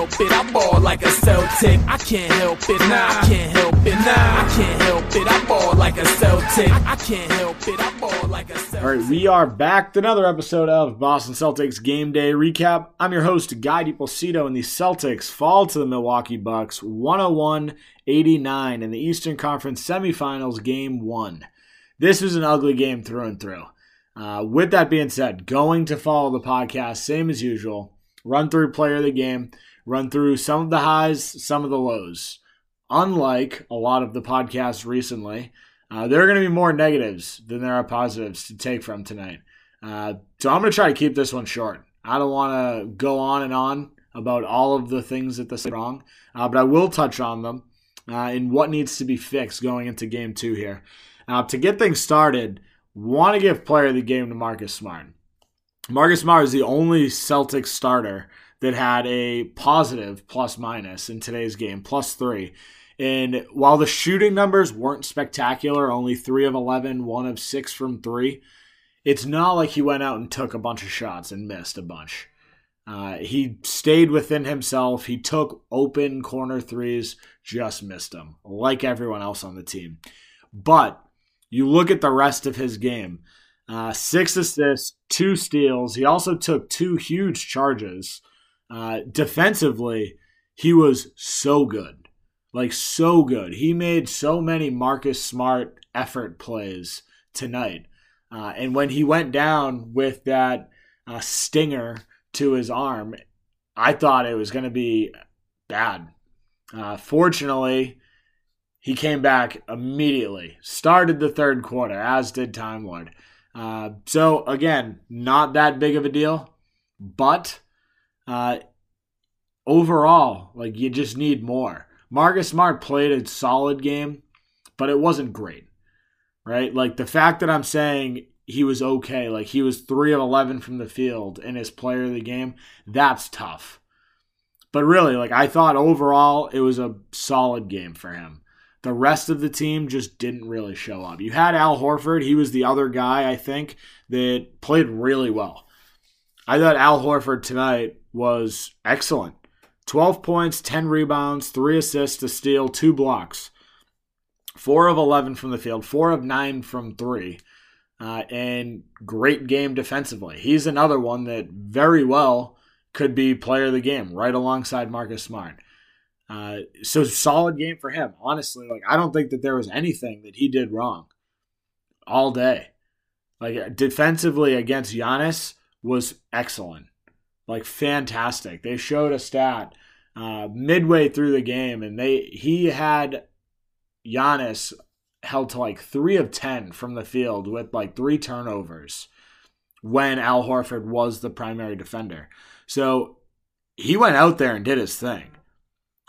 help it. I ball like a Celtic. I can't help it. Nah, I can't help it. Nah, I can't help it. I ball like a Celtic. I can't help it. I ball like a Celtic. All right, we are back to another episode of Boston Celtics Game Day Recap. I'm your host, Guy DiPlacido, and the Celtics fall to the Milwaukee Bucks 101 89 in the Eastern Conference semifinals, game one. This was an ugly game through and through. Uh, with that being said, going to follow the podcast, same as usual, run through player of the game, run through some of the highs, some of the lows. Unlike a lot of the podcasts recently, uh, there are going to be more negatives than there are positives to take from tonight. Uh, so I'm going to try to keep this one short. I don't want to go on and on about all of the things that this is wrong, uh, but I will touch on them uh, in what needs to be fixed going into game two here. Uh, to get things started, want to give player of the game to Marcus Smart. Marcus Smart is the only Celtics starter that had a positive plus minus in today's game, plus three. And while the shooting numbers weren't spectacular, only three of 11, one of six from three, it's not like he went out and took a bunch of shots and missed a bunch. Uh, he stayed within himself. He took open corner threes, just missed them, like everyone else on the team. But you look at the rest of his game uh, six assists, two steals. He also took two huge charges. Uh, defensively, he was so good. Like, so good. He made so many Marcus Smart effort plays tonight. Uh, and when he went down with that uh, stinger to his arm, I thought it was going to be bad. Uh, fortunately, he came back immediately, started the third quarter, as did Time Lord. Uh, so, again, not that big of a deal, but uh, overall, like, you just need more. Marcus Smart played a solid game, but it wasn't great, right? Like, the fact that I'm saying he was okay, like, he was 3 of 11 from the field in his player of the game, that's tough. But really, like, I thought overall it was a solid game for him. The rest of the team just didn't really show up. You had Al Horford. He was the other guy, I think, that played really well. I thought Al Horford tonight was excellent 12 points, 10 rebounds, 3 assists, a steal, 2 blocks. 4 of 11 from the field, 4 of 9 from 3. Uh, and great game defensively. He's another one that very well could be player of the game right alongside Marcus Smart. Uh, so solid game for him. Honestly, like I don't think that there was anything that he did wrong all day. Like defensively against Giannis was excellent, like fantastic. They showed a stat uh, midway through the game, and they he had Giannis held to like three of ten from the field with like three turnovers when Al Horford was the primary defender. So he went out there and did his thing.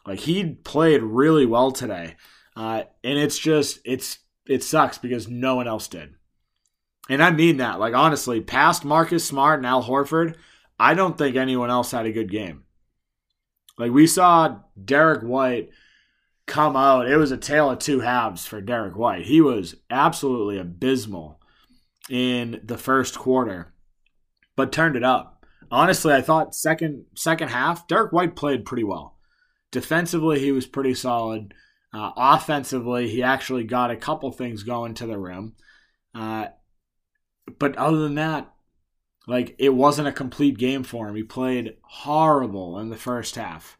Like he played really well today, uh, and it's just it's it sucks because no one else did, and I mean that. Like honestly, past Marcus Smart and Al Horford, I don't think anyone else had a good game. Like we saw Derrick White come out. It was a tale of two halves for Derrick White. He was absolutely abysmal in the first quarter, but turned it up. Honestly, I thought second second half Derrick White played pretty well. Defensively, he was pretty solid. Uh, offensively, he actually got a couple things going to the rim. Uh, but other than that, like it wasn't a complete game for him. He played horrible in the first half.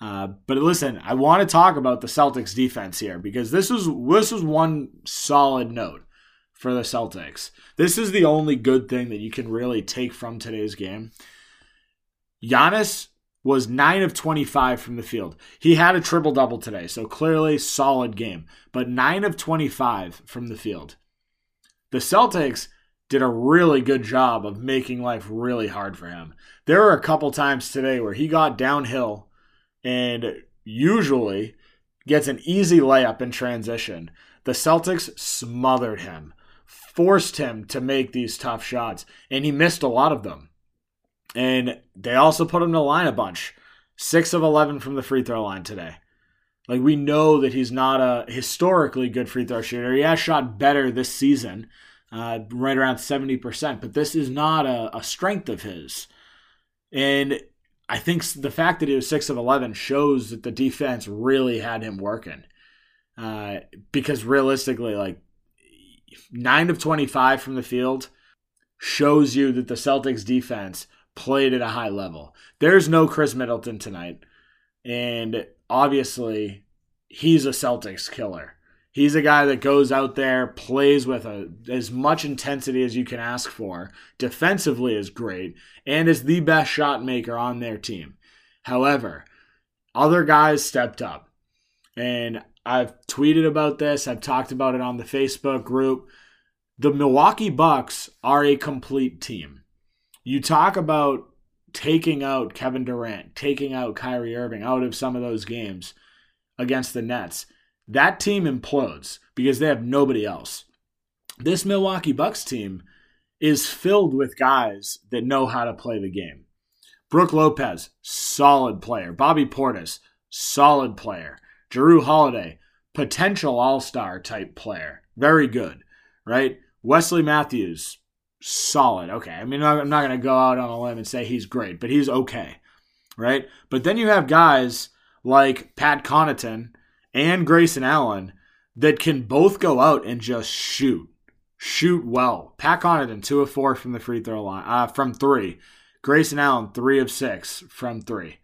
Uh, but listen, I want to talk about the Celtics defense here because this is this is one solid note for the Celtics. This is the only good thing that you can really take from today's game. Giannis was 9 of 25 from the field. He had a triple double today, so clearly solid game, but 9 of 25 from the field. The Celtics did a really good job of making life really hard for him. There were a couple times today where he got downhill and usually gets an easy layup in transition. The Celtics smothered him, forced him to make these tough shots, and he missed a lot of them. And they also put him to the line a bunch. Six of 11 from the free throw line today. Like, we know that he's not a historically good free throw shooter. He has shot better this season, uh, right around 70%, but this is not a, a strength of his. And I think the fact that he was six of eleven shows that the defense really had him working. Uh, because realistically, like nine of twenty-five from the field shows you that the Celtics defense played at a high level. There's no Khris Middleton tonight, and obviously he's a Celtics killer. He's a guy that goes out there, plays with a, as much intensity as you can ask for. Defensively is great and is the best shot maker on their team. However, other guys stepped up. And I've tweeted about this, I've talked about it on the Facebook group. The Milwaukee Bucks are a complete team. You talk about taking out Kevin Durant, taking out Kyrie Irving out of some of those games against the Nets that team implodes because they have nobody else. This Milwaukee Bucks team is filled with guys that know how to play the game. Brook Lopez, solid player. Bobby Portis, solid player. Jrue Holiday, potential all star type player. Very good, right? Wesley Matthews, solid. Okay. I mean, I'm not going to go out on a limb and say he's great, but he's okay, right? But then you have guys like Pat Connaughton and Grayson Allen that can both go out and just shoot, shoot well. Pat Connaughton two of four from the free throw line, uh, from three. Grayson Allen three of six from three.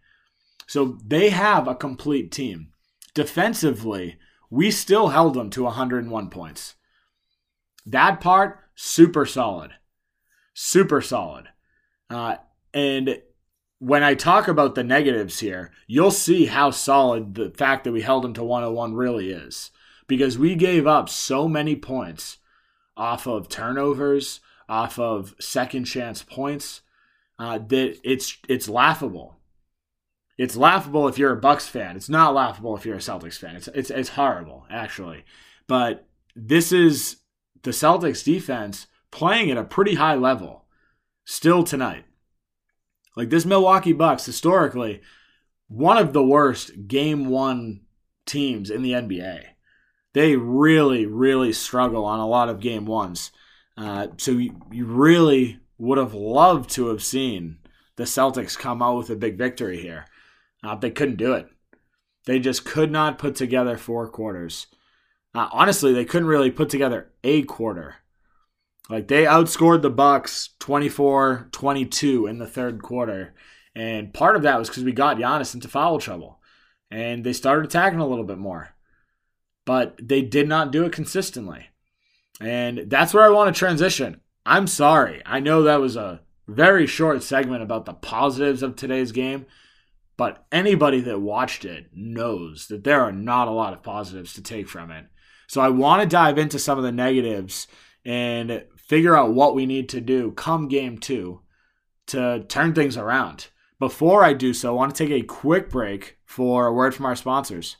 So they have a complete team. Defensively, we still held them to 101 points. That part super solid, super solid. Uh, and when I talk about the negatives here, you'll see how solid the fact that we held them to 101 really is. Because we gave up so many points off of turnovers, off of second chance points, uh, that it's it's laughable. It's laughable if you're a Bucks fan. It's not laughable if you're a Celtics fan. It's it's it's horrible actually. But this is the Celtics defense playing at a pretty high level still tonight. Like this Milwaukee Bucks, historically, one of the worst game one teams in the NBA. They really, really struggle on a lot of game ones. Uh, so you, you really would have loved to have seen the Celtics come out with a big victory here. Uh, they couldn't do it. They just could not put together four quarters. Uh, honestly, they couldn't really put together a quarter. Like they outscored the Bucks 24-22 in the third quarter. And part of that was because we got Giannis into foul trouble. And they started attacking a little bit more. But they did not do it consistently. And that's where I want to transition. I'm sorry. I know that was a very short segment about the positives of today's game, but anybody that watched it knows that there are not a lot of positives to take from it. So I want to dive into some of the negatives and figure out what we need to do come game two to turn things around. Before I do so, I want to take a quick break for a word from our sponsors.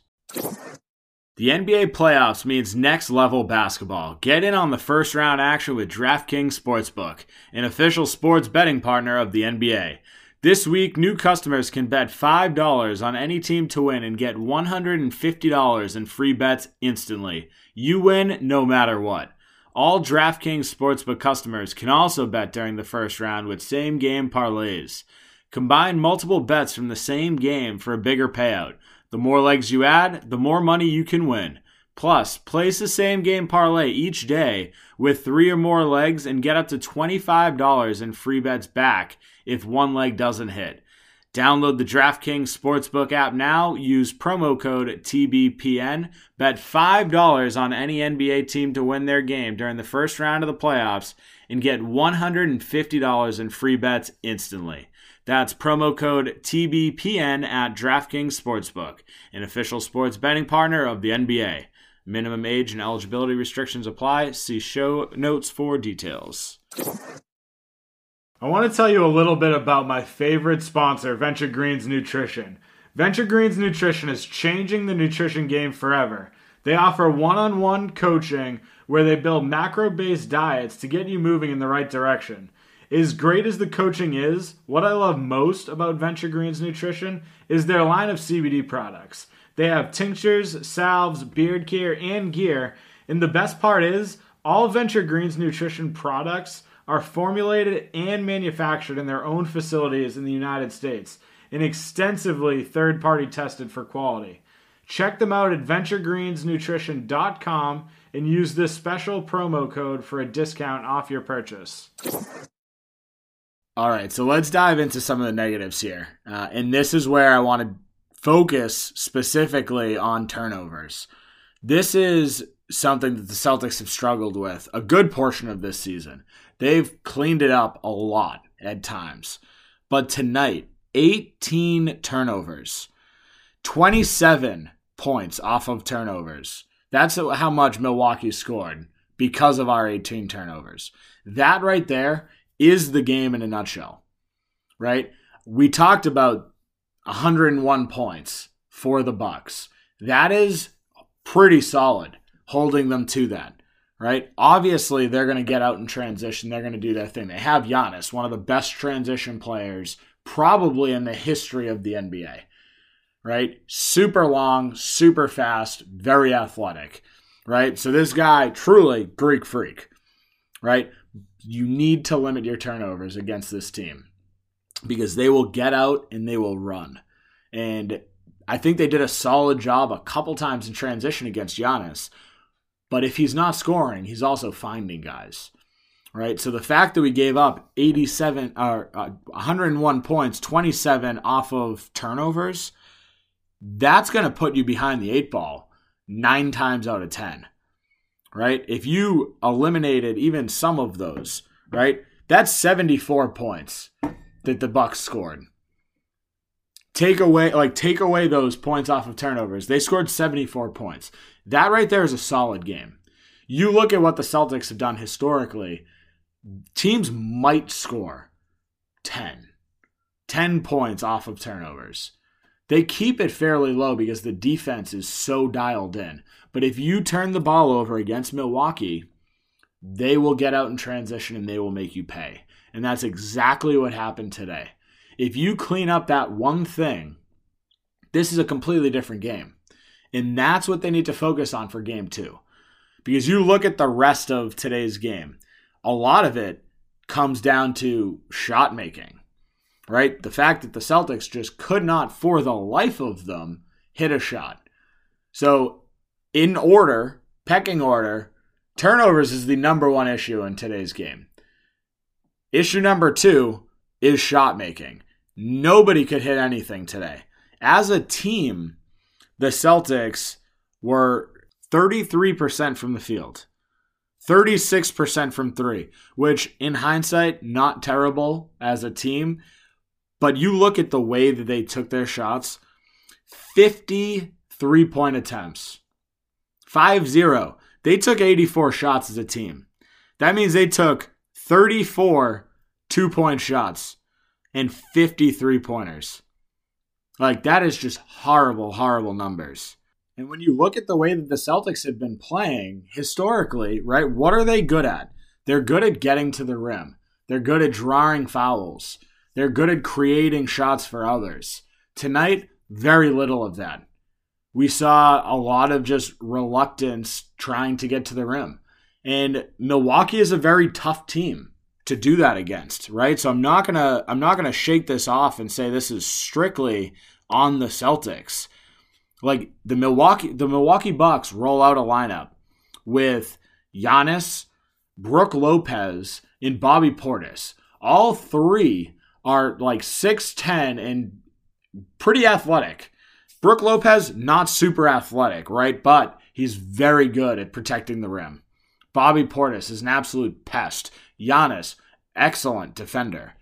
The NBA playoffs means next level basketball. Get in on the first round action with DraftKings Sportsbook, an official sports betting partner of the NBA. This week, new customers can bet $5 on any team to win and get $150 in free bets instantly. You win no matter what. All DraftKings Sportsbook customers can also bet during the first round with same game parlays. Combine multiple bets from the same game for a bigger payout. The more legs you add, the more money you can win. Plus, place the same game parlay each day with three or more legs and get up to $25 in free bets back if one leg doesn't hit. Download the DraftKings Sportsbook app now. Use promo code TBPN. Bet $5 on any NBA team to win their game during the first round of the playoffs and get $150 in free bets instantly. That's promo code TBPN at DraftKings Sportsbook, an official sports betting partner of the NBA. Minimum age and eligibility restrictions apply. See show notes for details. I want to tell you a little bit about my favorite sponsor, Venture Greens Nutrition. Venture Greens Nutrition is changing the nutrition game forever. They offer one on one coaching where they build macro based diets to get you moving in the right direction. As great as the coaching is, what I love most about Venture Greens Nutrition is their line of CBD products. They have tinctures, salves, beard care, and gear. And the best part is, all Venture Greens Nutrition products are formulated and manufactured in their own facilities in the United States. and extensively third party tested for quality. Check them out at venturegreensnutrition.com and use this special promo code for a discount off your purchase. All right, so let's dive into some of the negatives here. Uh, and this is where I want to focus specifically on turnovers. This is something that the Celtics have struggled with a good portion of this season. They've cleaned it up a lot at times. But tonight, 18 turnovers, 27 points off of turnovers. That's how much Milwaukee scored because of our 18 turnovers. That right there is the game in a nutshell, right? We talked about 101 points for the Bucks. That is pretty solid holding them to that, right? Obviously, they're going to get out in transition. They're going to do their thing. They have Giannis, one of the best transition players probably in the history of the NBA, right? Super long, super fast, very athletic, right? So this guy, truly Greek freak, right? You need to limit your turnovers against this team because they will get out and they will run. And I think they did a solid job a couple times in transition against Giannis. But if he's not scoring, he's also finding guys. Right? So the fact that we gave up 87 or uh, 101 points, 27 off of turnovers, that's going to put you behind the eight ball 9 times out of 10. Right? If you eliminated even some of those, right? That's 74 points that the Bucks scored take away like take away those points off of turnovers. They scored 74 points. That right there is a solid game. You look at what the Celtics have done historically, teams might score 10 10 points off of turnovers. They keep it fairly low because the defense is so dialed in. But if you turn the ball over against Milwaukee, they will get out in transition and they will make you pay. And that's exactly what happened today. If you clean up that one thing, this is a completely different game. And that's what they need to focus on for game two. Because you look at the rest of today's game, a lot of it comes down to shot making, right? The fact that the Celtics just could not, for the life of them, hit a shot. So, in order, pecking order, turnovers is the number one issue in today's game. Issue number two is shot making. Nobody could hit anything today. As a team, the Celtics were 33% from the field, 36% from three, which in hindsight, not terrible as a team. But you look at the way that they took their shots 53 point attempts, 5 0. They took 84 shots as a team. That means they took 34 two point shots and 53 pointers. Like, that is just horrible, horrible numbers. And when you look at the way that the Celtics have been playing historically, right, what are they good at? They're good at getting to the rim, they're good at drawing fouls, they're good at creating shots for others. Tonight, very little of that. We saw a lot of just reluctance trying to get to the rim. And Milwaukee is a very tough team to do that against, right? So I'm not gonna I'm not gonna shake this off and say this is strictly on the Celtics. Like the Milwaukee the Milwaukee Bucks roll out a lineup with Giannis, Brook Lopez, and Bobby Portis. All three are like 6'10 and pretty athletic. Brook Lopez, not super athletic, right? But he's very good at protecting the rim. Bobby Portis is an absolute pest. Giannis, excellent defender,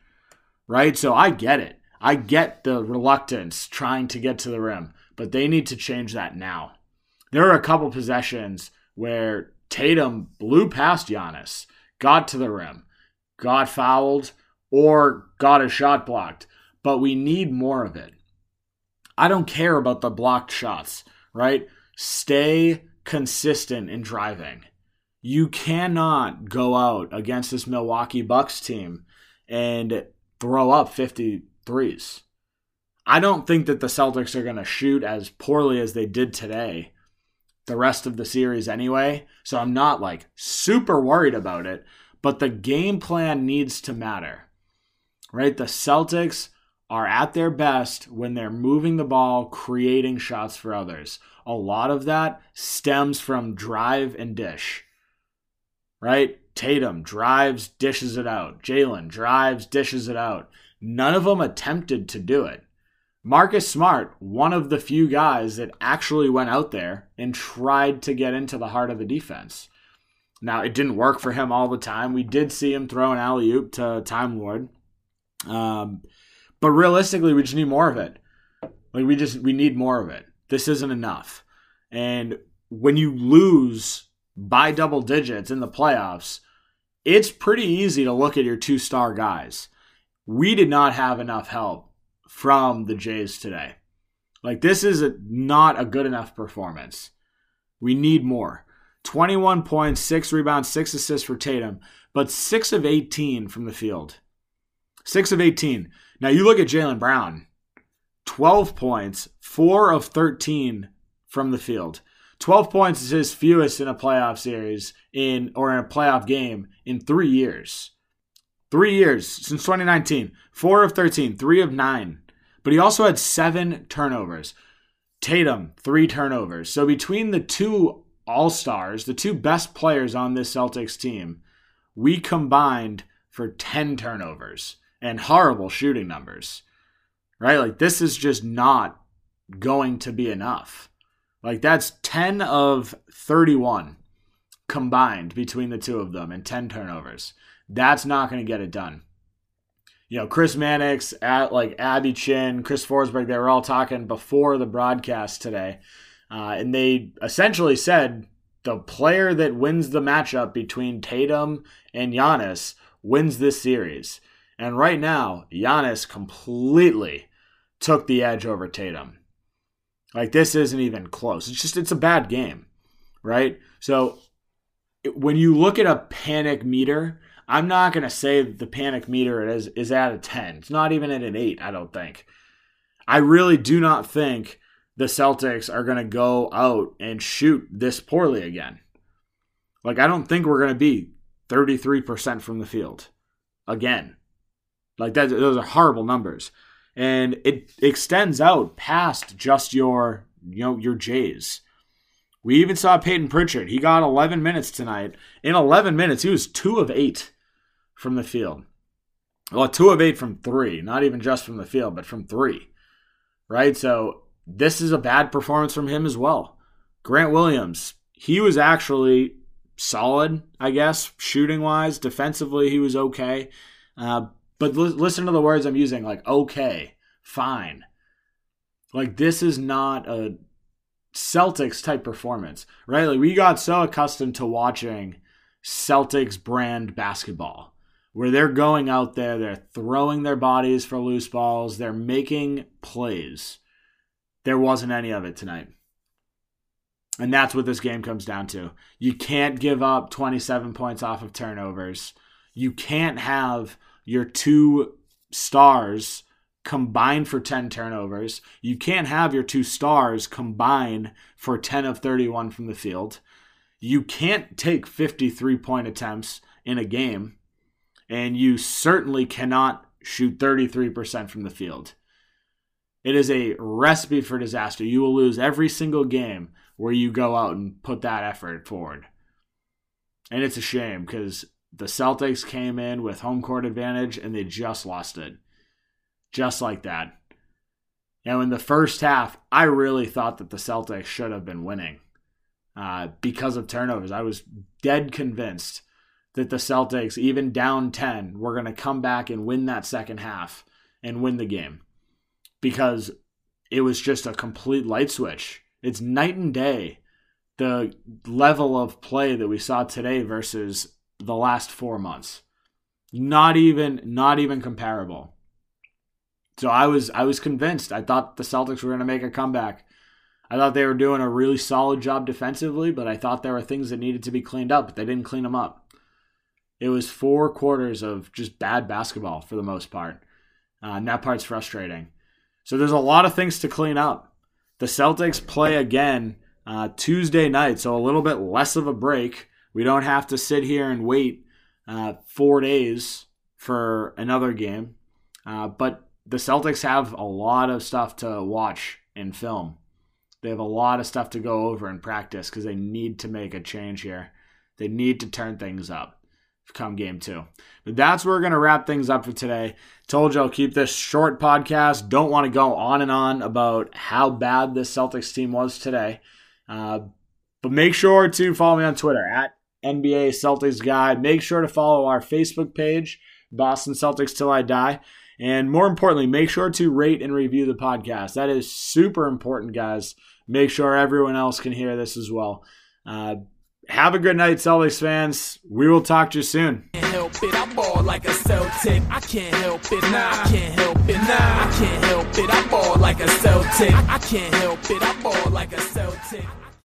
right? So I get it. I get the reluctance trying to get to the rim, but they need to change that now. There are a couple possessions where Tatum blew past Giannis, got to the rim, got fouled, or got a shot blocked, but we need more of it. I don't care about the blocked shots, right? Stay consistent in driving you cannot go out against this Milwaukee Bucks team and throw up 53s. I don't think that the Celtics are going to shoot as poorly as they did today the rest of the series anyway. So I'm not like super worried about it, but the game plan needs to matter. Right? The Celtics are at their best when they're moving the ball, creating shots for others. A lot of that stems from drive and dish, right? Tatum drives, dishes it out. Jaylen drives, dishes it out. None of them attempted to do it. Marcus Smart, one of the few guys that actually went out there and tried to get into the heart of the defense. Now, it didn't work for him all the time. We did see him throw an alley oop to Time Lord. Um, but realistically, we just need more of it. Like we just we need more of it. This isn't enough. And when you lose by double digits in the playoffs, it's pretty easy to look at your two star guys. We did not have enough help from the Jays today. Like this is a, not a good enough performance. We need more. 21 points, 6 rebounds, 6 assists for Tatum, but 6 of 18 from the field. 6 of 18. Now you look at Jaylen Brown, 12 points, 4 of 13 from the field. 12 points is his fewest in a playoff series in or in a playoff game in 3 years. 3 years since 2019. 4 of 13, 3 of 9. But he also had 7 turnovers. Tatum, 3 turnovers. So between the two all-stars, the two best players on this Celtics team, we combined for 10 turnovers and horrible shooting numbers, right? Like, this is just not going to be enough. Like, that's 10 of 31 combined between the two of them and 10 turnovers. That's not going to get it done. You know, Chris Mannix, at like Abby Chin, Chris Forsberg, they were all talking before the broadcast today. Uh, and they essentially said the player that wins the matchup between Tatum and Giannis wins this series. And right now, Giannis completely took the edge over Tatum. Like this isn't even close. It's just it's a bad game, right? So when you look at a panic meter, I'm not going to say the panic meter is is at a 10. It's not even at an 8, I don't think. I really do not think the Celtics are going to go out and shoot this poorly again. Like I don't think we're going to be 33% from the field again. Like that, those are horrible numbers, and it extends out past just your you know your Jays. We even saw Payton Pritchard. He got 11 minutes tonight. In 11 minutes, he was two of eight from the field. Well, two of eight from three, not even just from the field, but from three. Right? So this is a bad performance from him as well. Grant Williams, he was actually solid, I guess, shooting wise. Defensively, he was okay. Uh, but listen to the words I'm using like okay, fine. Like this is not a Celtics type performance, right? Like we got so accustomed to watching Celtics brand basketball where they're going out there, they're throwing their bodies for loose balls, they're making plays. There wasn't any of it tonight. And that's what this game comes down to. You can't give up 27 points off of turnovers. You can't have your two stars combine for 10 turnovers. You can't have your two stars combine for 10 of 31 from the field. You can't take 53 point attempts in a game. And you certainly cannot shoot 33% from the field. It is a recipe for disaster. You will lose every single game where you go out and put that effort forward. And it's a shame because the Celtics came in with home court advantage and they just lost it. Just like that. Now, in the first half, I really thought that the Celtics should have been winning uh, because of turnovers. I was dead convinced that the Celtics, even down 10, were going to come back and win that second half and win the game because it was just a complete light switch. It's night and day the level of play that we saw today versus the last four months. Not even not even comparable. So I was I was convinced. I thought the Celtics were going to make a comeback. I thought they were doing a really solid job defensively, but I thought there were things that needed to be cleaned up, but they didn't clean them up. It was four quarters of just bad basketball for the most part. Uh, and that part's frustrating. So there's a lot of things to clean up. The Celtics play again uh, Tuesday night, so a little bit less of a break. We don't have to sit here and wait uh, four days for another game. Uh, but the Celtics have a lot of stuff to watch in film. They have a lot of stuff to go over in practice because they need to make a change here. They need to turn things up come game two. But that's where we're going to wrap things up for today. Told you I'll keep this short podcast. Don't want to go on and on about how bad this Celtics team was today. Uh, but make sure to follow me on Twitter at NBA Celtics Guide. Make sure to follow our Facebook page, Boston Celtics Till I Die. And more importantly, make sure to rate and review the podcast. That is super important, guys. Make sure everyone else can hear this as well. Uh, have a good night, Celtics fans. We will talk to you soon. Can't help it, I like a Celtic. I can't help it, nah. I can't help it, nah. I can't help it, I like a Celtic. I can't help it, I like a Celtic.